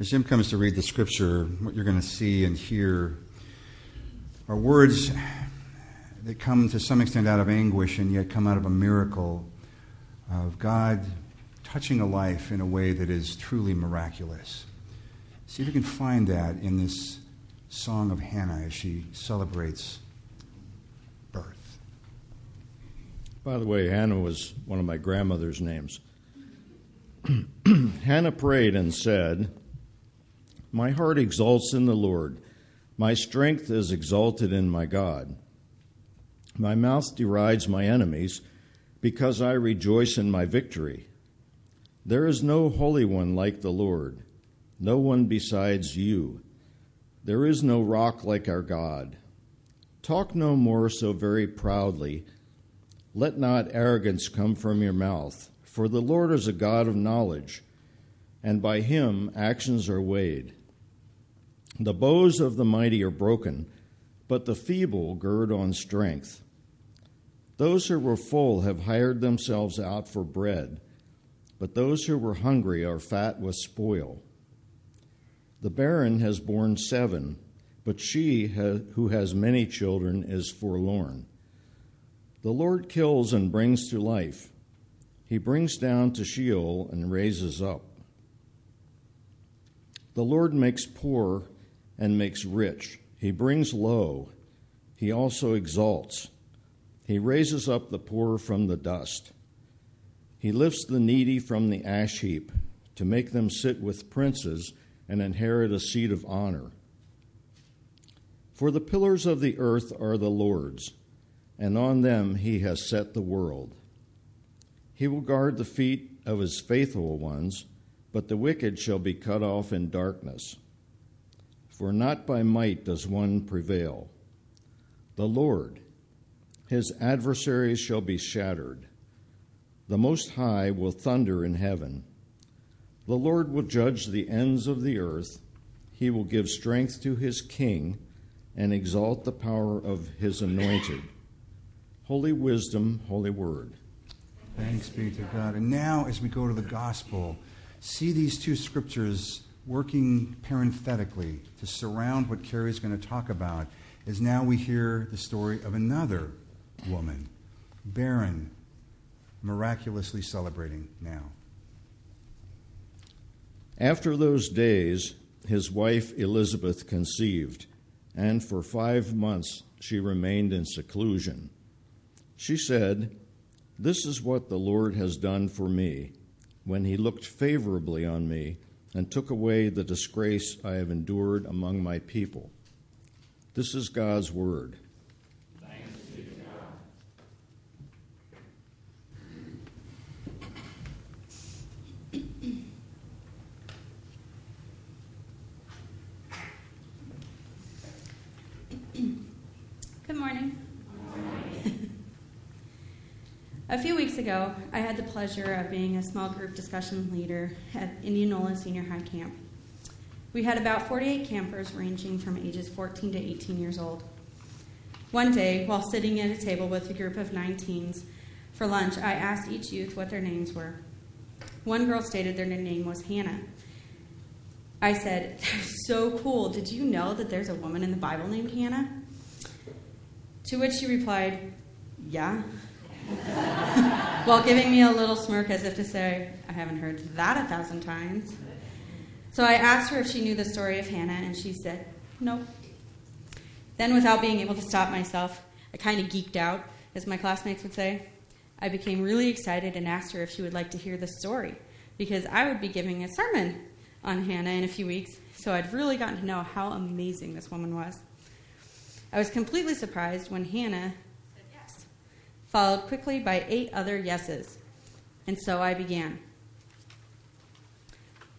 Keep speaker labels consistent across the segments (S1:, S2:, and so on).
S1: As Jim comes to read the scripture, what you're going to see and hear are words that come to some extent out of anguish and yet come out of a miracle of God touching a life in a way that is truly miraculous. See if you can find that in this song of Hannah as she celebrates birth.
S2: By the way, Hannah was one of my grandmother's names. Hannah prayed and said, My heart exalts in the Lord. My strength is exalted in my God. My mouth derides my enemies because I rejoice in my victory. There is no holy one like the Lord, no one besides you. There is no rock like our God. Talk no more so very proudly. Let not arrogance come from your mouth, for the Lord is a God of knowledge, and by him actions are weighed. The bows of the mighty are broken, but the feeble gird on strength. Those who were full have hired themselves out for bread, but those who were hungry are fat with spoil. The barren has borne seven, but she who has many children is forlorn. The Lord kills and brings to life. He brings down to Sheol and raises up. The Lord makes poor and makes rich. He brings low. He also exalts. He raises up the poor from the dust. He lifts the needy from the ash heap to make them sit with princes and inherit a seat of honor. For the pillars of the earth are the Lord's, and on them he has set the world. He will guard the feet of his faithful ones, but the wicked shall be cut off in darkness. For not by might does one prevail. The Lord, his adversaries shall be shattered. The Most High will thunder in heaven. The Lord will judge the ends of the earth. He will give strength to his king and exalt the power of his anointed. Holy wisdom, holy word.
S1: Thanks be to God. And now, as we go to the gospel, see these two scriptures working parenthetically to surround what Carrie's going to talk about. is now we hear the story of another woman, barren, miraculously celebrating now.
S2: After those days, his wife Elizabeth conceived, and for five months she remained in seclusion. She said, This is what the Lord has done for me, when he looked favorably on me and took away the disgrace I have endured among my people. This is God's word.
S3: Good morning. a few weeks ago, I had the pleasure of being a small group discussion leader at Indianola Senior High Camp. We had about 48 campers ranging from ages 14 to 18 years old. One day, while sitting at a table with a group of nine teens for lunch, I asked each youth what their names were. One girl stated their name was Hannah. I said, That's so cool. Did you know that there's a woman in the Bible named Hannah? To which she replied, Yeah. While giving me a little smirk as if to say, I haven't heard that a thousand times. So I asked her if she knew the story of Hannah, and she said, Nope. Then, without being able to stop myself, I kind of geeked out, as my classmates would say. I became really excited and asked her if she would like to hear the story, because I would be giving a sermon on Hannah in a few weeks, so I'd really gotten to know how amazing this woman was. I was completely surprised when Hannah followed quickly by eight other yeses. And so I began.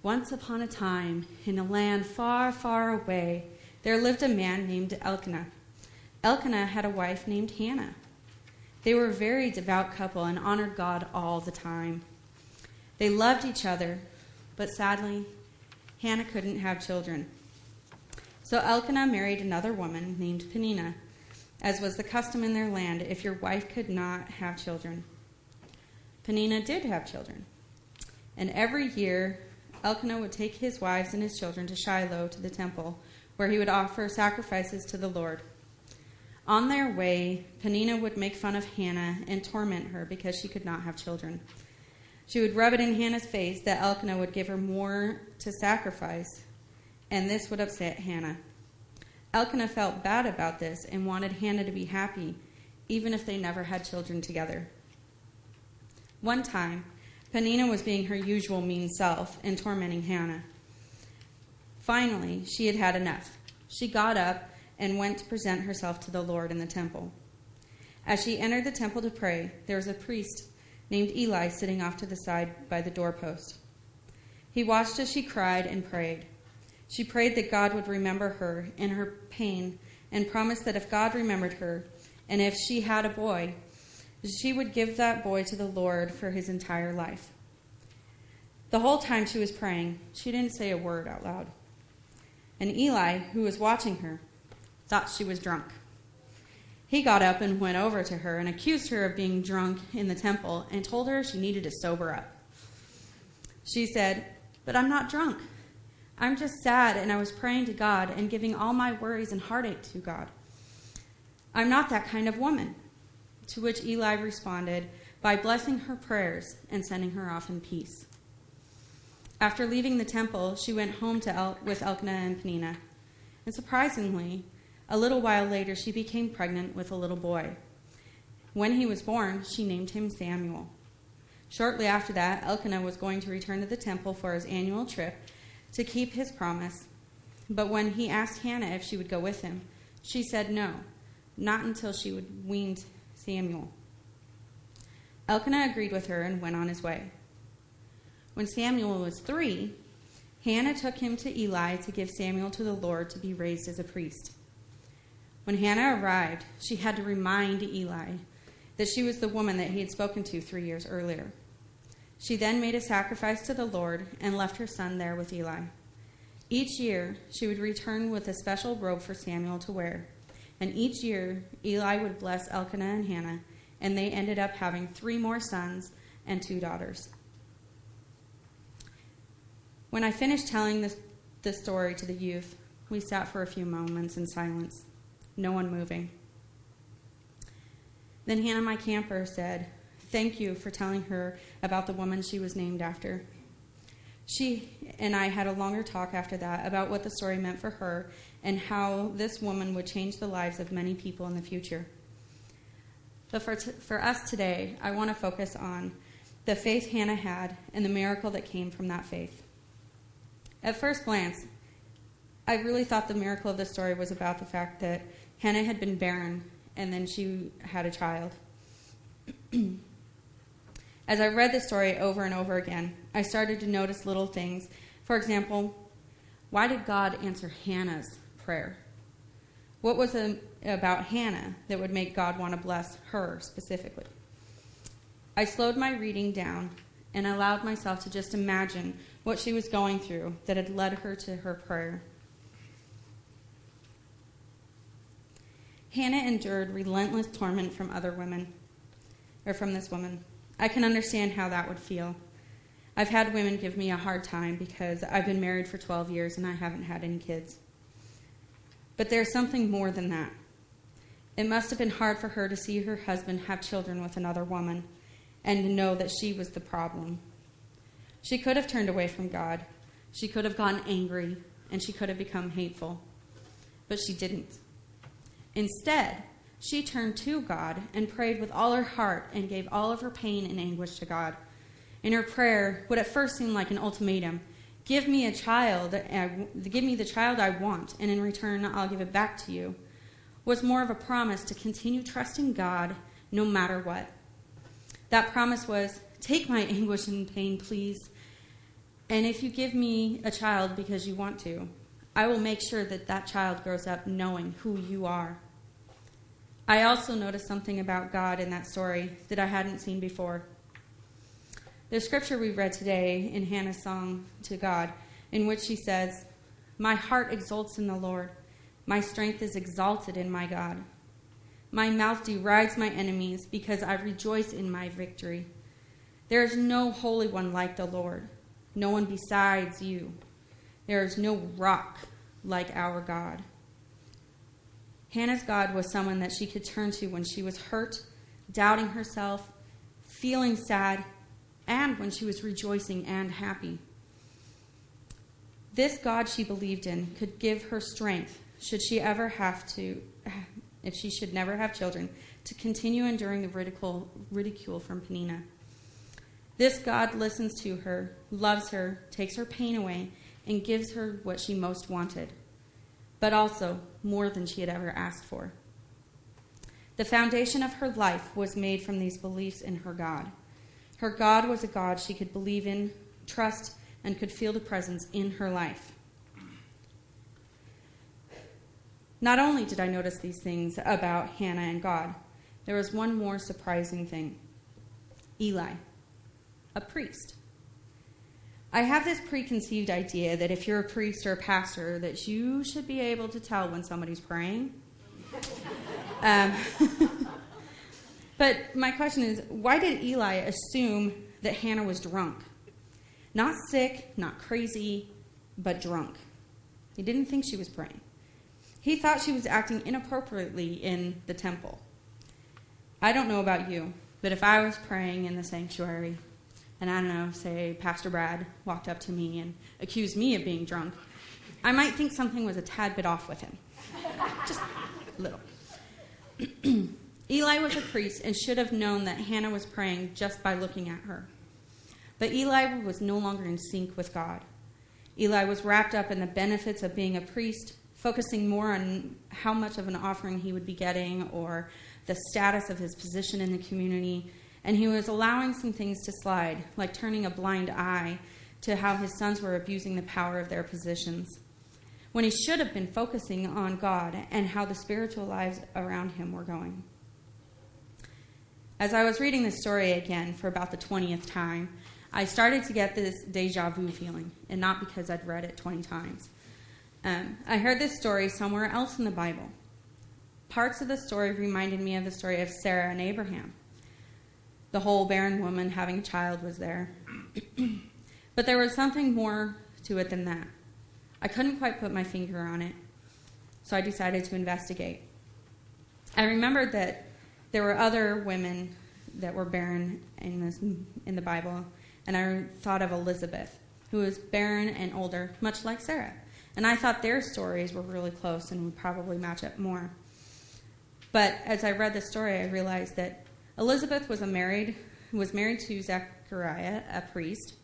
S3: Once upon a time, in a land far, far away, there lived a man named Elkanah. Elkanah had a wife named Hannah. They were a very devout couple and honored God all the time. They loved each other, but sadly, Hannah couldn't have children. So Elkanah married another woman named Peninnah, as was the custom in their land if your wife could not have children. Peninnah did have children. And every year, Elkanah would take his wives and his children to Shiloh to the temple, where he would offer sacrifices to the Lord. On their way, Penina would make fun of Hannah and torment her because she could not have children. She would rub it in Hannah's face that Elkanah would give her more to sacrifice, and this would upset Hannah. Elkanah felt bad about this and wanted Hannah to be happy, even if they never had children together. One time, Penina was being her usual mean self and tormenting Hannah. Finally, she had had enough. She got up and went to present herself to the Lord in the temple. As she entered the temple to pray, there was a priest named Eli sitting off to the side by the doorpost. He watched as she cried and prayed. She prayed that God would remember her in her pain and promised that if God remembered her and if she had a boy, she would give that boy to the Lord for his entire life. The whole time she was praying, she didn't say a word out loud. And Eli, who was watching her, thought she was drunk. He got up and went over to her and accused her of being drunk in the temple and told her she needed to sober up. She said, But I'm not drunk. I'm just sad and I was praying to God and giving all my worries and heartache to God. I'm not that kind of woman. To which Eli responded by blessing her prayers and sending her off in peace. After leaving the temple, she went home to El- with Elkanah and Penina. And surprisingly, a little while later, she became pregnant with a little boy. When he was born, she named him Samuel. Shortly after that, Elkanah was going to return to the temple for his annual trip to keep his promise. But when he asked Hannah if she would go with him, she said no, not until she would weaned Samuel. Elkanah agreed with her and went on his way. When Samuel was three, Hannah took him to Eli to give Samuel to the Lord to be raised as a priest. When Hannah arrived, she had to remind Eli that she was the woman that he had spoken to three years earlier. She then made a sacrifice to the Lord and left her son there with Eli. Each year, she would return with a special robe for Samuel to wear. And each year, Eli would bless Elkanah and Hannah, and they ended up having three more sons and two daughters. When I finished telling this, this story to the youth, we sat for a few moments in silence, no one moving. Then Hannah, my camper, said, Thank you for telling her about the woman she was named after. She and I had a longer talk after that about what the story meant for her and how this woman would change the lives of many people in the future. But for, t- for us today, I want to focus on the faith Hannah had and the miracle that came from that faith. At first glance, I really thought the miracle of the story was about the fact that Hannah had been barren and then she had a child. As I read the story over and over again, I started to notice little things. For example, why did God answer Hannah's prayer? What was it about Hannah that would make God want to bless her specifically? I slowed my reading down and allowed myself to just imagine what she was going through that had led her to her prayer. Hannah endured relentless torment from other women, or from this woman. I can understand how that would feel. I've had women give me a hard time because I've been married for 12 years and I haven't had any kids. But there's something more than that. It must have been hard for her to see her husband have children with another woman and to know that she was the problem. She could have turned away from God. She could have gotten angry and she could have become hateful. But she didn't. Instead, she turned to God and prayed with all her heart and gave all of her pain and anguish to God. In her prayer, what at first seemed like an ultimatum give me a child, uh, give me the child I want, and in return I'll give it back to you, was more of a promise to continue trusting God no matter what. That promise was take my anguish and pain, please, and if you give me a child because you want to, I will make sure that that child grows up knowing who you are. I also noticed something about God in that story that I hadn't seen before. The scripture we read today in Hannah's song to God, in which she says, My heart exults in the Lord, my strength is exalted in my God. My mouth derides my enemies because I rejoice in my victory. There is no holy one like the Lord. no one besides you. There is no rock like our God. Hannah's God was someone that she could turn to when she was hurt, doubting herself, feeling sad, and when she was rejoicing and happy. This God she believed in could give her strength should she ever have to, if she should never have children, to continue enduring the ridicule, ridicule from Penina. This God listens to her, loves her, takes her pain away, and gives her what she most wanted, but also more than she had ever asked for. The foundation of her life was made from these beliefs in her God. Her God was a God she could believe in, trust, and could feel the presence in her life. Not only did I notice these things about Hannah and God, there was one more surprising thing Eli, a priest. I have this preconceived idea that if you're a priest or a pastor, that you should be able to tell when somebody's praying. um, but my question is why did Eli assume that Hannah was drunk? Not sick, not crazy, but drunk. He didn't think she was praying. He thought she was acting inappropriately in the temple. I don't know about you, but if I was praying in the sanctuary, and I don't know, say Pastor Brad walked up to me and accused me of being drunk, I might think something was a tad bit off with him. Just a little. Eli was a priest and should have known that Hannah was praying just by looking at her. But Eli was no longer in sync with God. Eli was wrapped up in the benefits of being a priest focusing more on how much of an offering he would be getting or the status of his position in the community. And he was allowing some things to slide, like turning a blind eye to how his sons were abusing the power of their positions, when he should have been focusing on God and how the spiritual lives around him were going. As I was reading this story again for about the 20th time, I started to get this deja vu feeling, and not because I'd read it 20 times. Um, I heard this story somewhere else in the Bible. Parts of the story reminded me of the story of Sarah and Abraham. The whole barren woman having a child was there. but there was something more to it than that. I couldn't quite put my finger on it, so I decided to investigate. I remembered that there were other women that were barren in, this, in the Bible, and I thought of Elizabeth, who was barren and older, much like Sarah. And I thought their stories were really close and would probably match up more. But as I read the story, I realized that Elizabeth was married was married to Zechariah, a priest.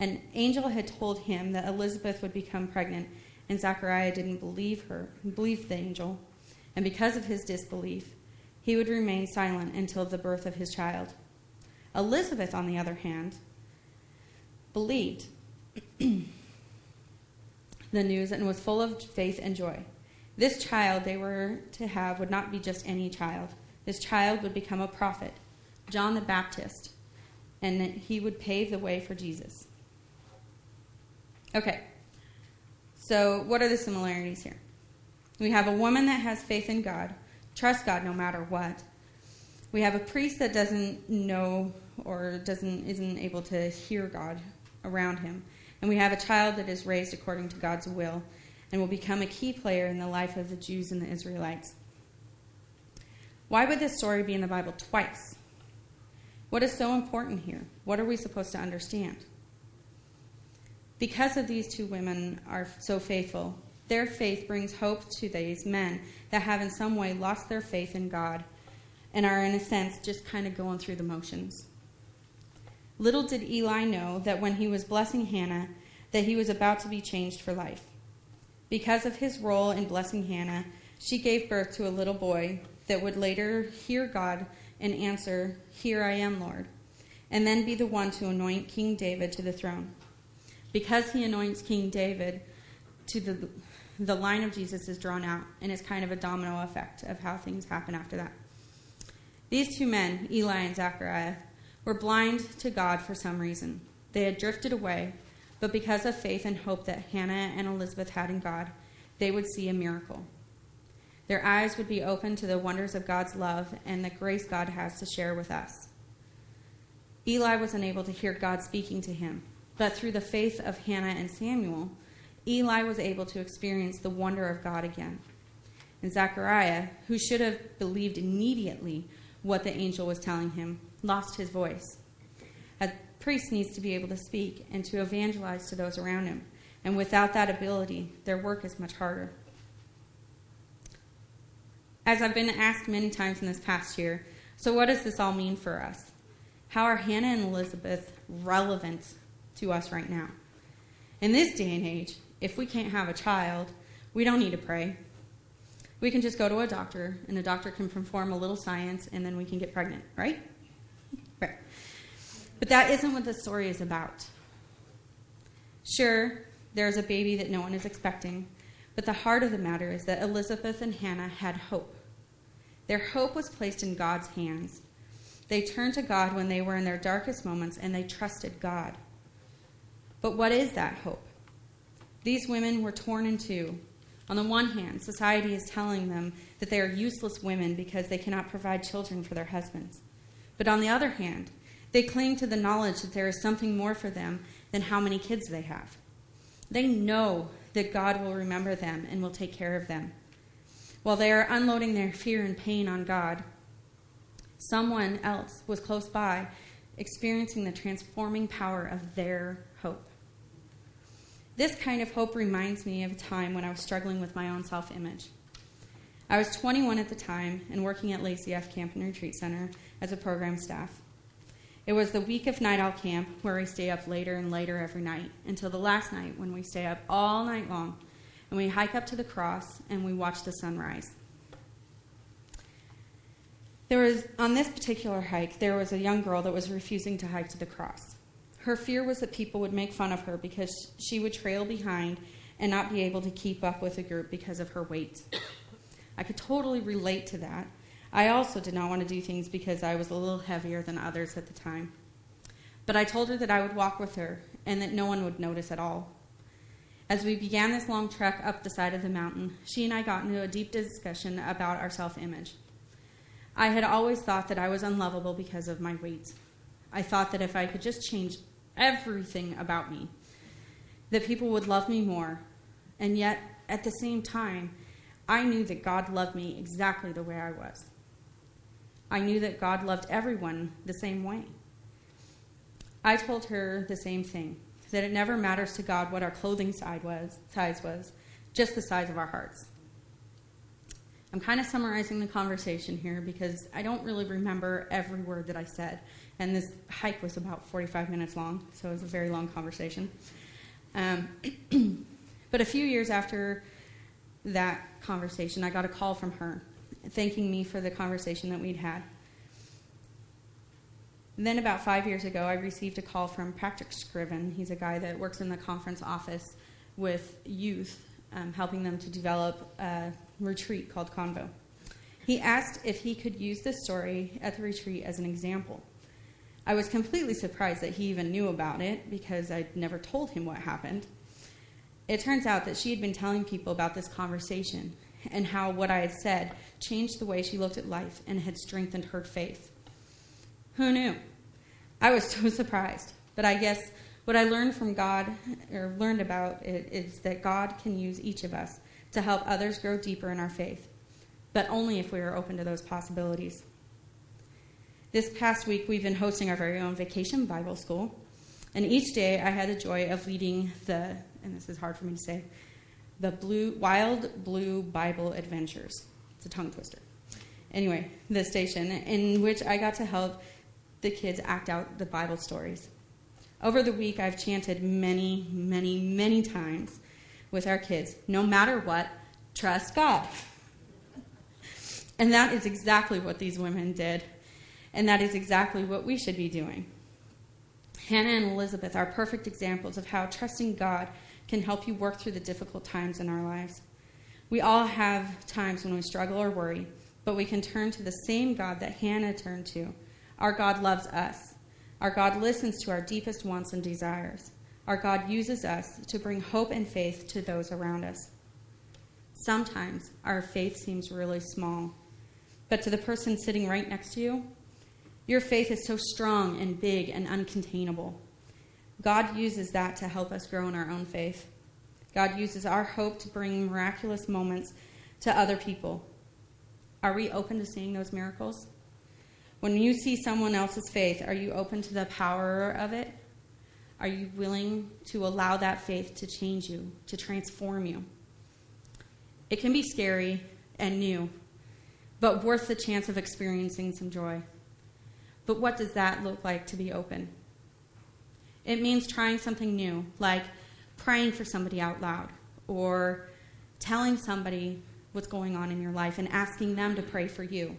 S3: An angel had told him that Elizabeth would become pregnant, and Zechariah didn't believe her, believe the angel. And because of his disbelief, he would remain silent until the birth of his child. Elizabeth, on the other hand, believed. the news and was full of faith and joy. This child they were to have would not be just any child. This child would become a prophet, John the Baptist, and he would pave the way for Jesus. Okay, so what are the similarities here? We have a woman that has faith in God, trusts God no matter what. We have a priest that doesn't know or doesn't isn't able to hear God around him. And we have a child that is raised according to God's will and will become a key player in the life of the Jews and the Israelites. Why would this story be in the Bible twice? What is so important here? What are we supposed to understand? Because of these two women are so faithful, their faith brings hope to these men that have in some way lost their faith in God and are, in a sense, just kind of going through the motions. Little did Eli know that when he was blessing Hannah, that he was about to be changed for life. Because of his role in blessing Hannah, she gave birth to a little boy that would later hear God and answer, Here I am, Lord, and then be the one to anoint King David to the throne. Because he anoints King David to the the line of Jesus is drawn out, and it's kind of a domino effect of how things happen after that. These two men, Eli and Zachariah, were blind to God for some reason. They had drifted away, but because of faith and hope that Hannah and Elizabeth had in God, they would see a miracle. Their eyes would be open to the wonders of God's love and the grace God has to share with us. Eli was unable to hear God speaking to him, But through the faith of Hannah and Samuel, Eli was able to experience the wonder of God again. And Zechariah, who should have believed immediately what the angel was telling him, lost his voice. A priest needs to be able to speak and to evangelize to those around him. And without that ability, their work is much harder. As I've been asked many times in this past year, so what does this all mean for us? How are Hannah and Elizabeth relevant to us right now? In this day and age, if we can't have a child, we don't need to pray. We can just go to a doctor, and the doctor can perform a little science, and then we can get pregnant, right? Right. But that isn't what the story is about. Sure, there's a baby that no one is expecting, but the heart of the matter is that Elizabeth and Hannah had hope. Their hope was placed in God's hands. They turned to God when they were in their darkest moments and they trusted God. But what is that hope? These women were torn in two. On the one hand, society is telling them that they are useless women because they cannot provide children for their husbands. But on the other hand, they cling to the knowledge that there is something more for them than how many kids they have. They know that God will remember them and will take care of them. While they are unloading their fear and pain on God, someone else was close by experiencing the transforming power of their hope. This kind of hope reminds me of a time when I was struggling with my own self image. I was 21 at the time and working at Lazy F Camp and Retreat Center as a program staff. It was the week of Night Owl Camp where we stay up later and later every night until the last night when we stay up all night long and we hike up to the cross and we watch the sunrise. There was on this particular hike there was a young girl that was refusing to hike to the cross. Her fear was that people would make fun of her because she would trail behind and not be able to keep up with the group because of her weight. I could totally relate to that. I also did not want to do things because I was a little heavier than others at the time. But I told her that I would walk with her and that no one would notice at all. As we began this long trek up the side of the mountain, she and I got into a deep discussion about our self image. I had always thought that I was unlovable because of my weight. I thought that if I could just change everything about me, that people would love me more. And yet, at the same time, I knew that God loved me exactly the way I was. I knew that God loved everyone the same way. I told her the same thing that it never matters to God what our clothing size was, size was, just the size of our hearts. I'm kind of summarizing the conversation here because I don't really remember every word that I said. And this hike was about 45 minutes long, so it was a very long conversation. Um, but a few years after that conversation, I got a call from her thanking me for the conversation that we'd had. And then, about five years ago, I received a call from Patrick Scriven. He's a guy that works in the conference office with youth, um, helping them to develop a retreat called Convo. He asked if he could use this story at the retreat as an example. I was completely surprised that he even knew about it because I'd never told him what happened. It turns out that she had been telling people about this conversation and how what I had said changed the way she looked at life and had strengthened her faith. Who knew? I was so surprised. But I guess what I learned from God, or learned about it, is that God can use each of us to help others grow deeper in our faith, but only if we are open to those possibilities. This past week, we've been hosting our very own vacation Bible school, and each day I had the joy of leading the, and this is hard for me to say, the blue, Wild Blue Bible Adventures. It's a tongue twister. Anyway, the station in which I got to help the kids act out the Bible stories. Over the week, I've chanted many, many, many times with our kids no matter what, trust God. And that is exactly what these women did. And that is exactly what we should be doing. Hannah and Elizabeth are perfect examples of how trusting God can help you work through the difficult times in our lives. We all have times when we struggle or worry, but we can turn to the same God that Hannah turned to our God loves us. Our God listens to our deepest wants and desires. Our God uses us to bring hope and faith to those around us. Sometimes our faith seems really small, but to the person sitting right next to you, your faith is so strong and big and uncontainable. God uses that to help us grow in our own faith. God uses our hope to bring miraculous moments to other people. Are we open to seeing those miracles? When you see someone else's faith, are you open to the power of it? Are you willing to allow that faith to change you, to transform you? It can be scary and new, but worth the chance of experiencing some joy. But what does that look like to be open? It means trying something new, like praying for somebody out loud or telling somebody what's going on in your life and asking them to pray for you.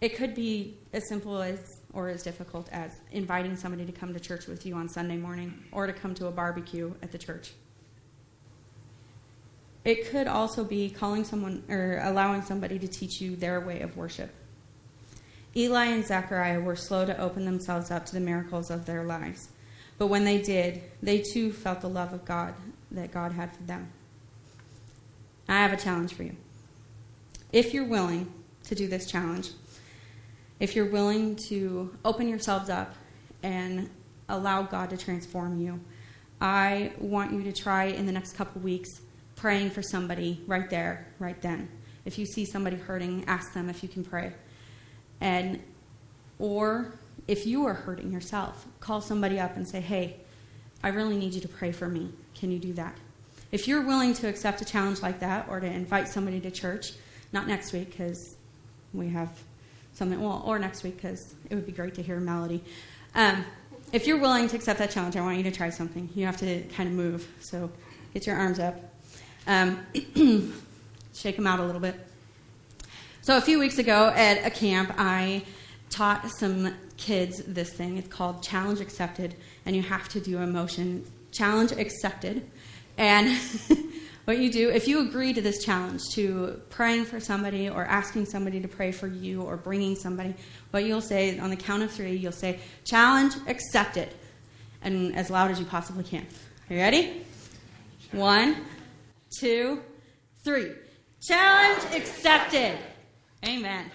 S3: It could be as simple as or as difficult as inviting somebody to come to church with you on Sunday morning or to come to a barbecue at the church. It could also be calling someone or allowing somebody to teach you their way of worship. Eli and Zechariah were slow to open themselves up to the miracles of their lives. But when they did, they too felt the love of God that God had for them. I have a challenge for you. If you're willing to do this challenge, if you're willing to open yourselves up and allow God to transform you, I want you to try in the next couple weeks praying for somebody right there, right then. If you see somebody hurting, ask them if you can pray. And or if you are hurting yourself, call somebody up and say, "Hey, I really need you to pray for me. Can you do that?" If you're willing to accept a challenge like that or to invite somebody to church, not next week because we have something, well, or next week because it would be great to hear Melody. Um, if you're willing to accept that challenge, I want you to try something. You have to kind of move. So get your arms up. Um, shake them out a little bit. So a few weeks ago at a camp, I taught some kids this thing. It's called Challenge Accepted, and you have to do a motion. Challenge Accepted. And what you do, if you agree to this challenge, to praying for somebody or asking somebody to pray for you or bringing somebody, what you'll say on the count of three, you'll say, Challenge Accepted, and as loud as you possibly can. Are you ready? One, two, three. Challenge accepted. Amen.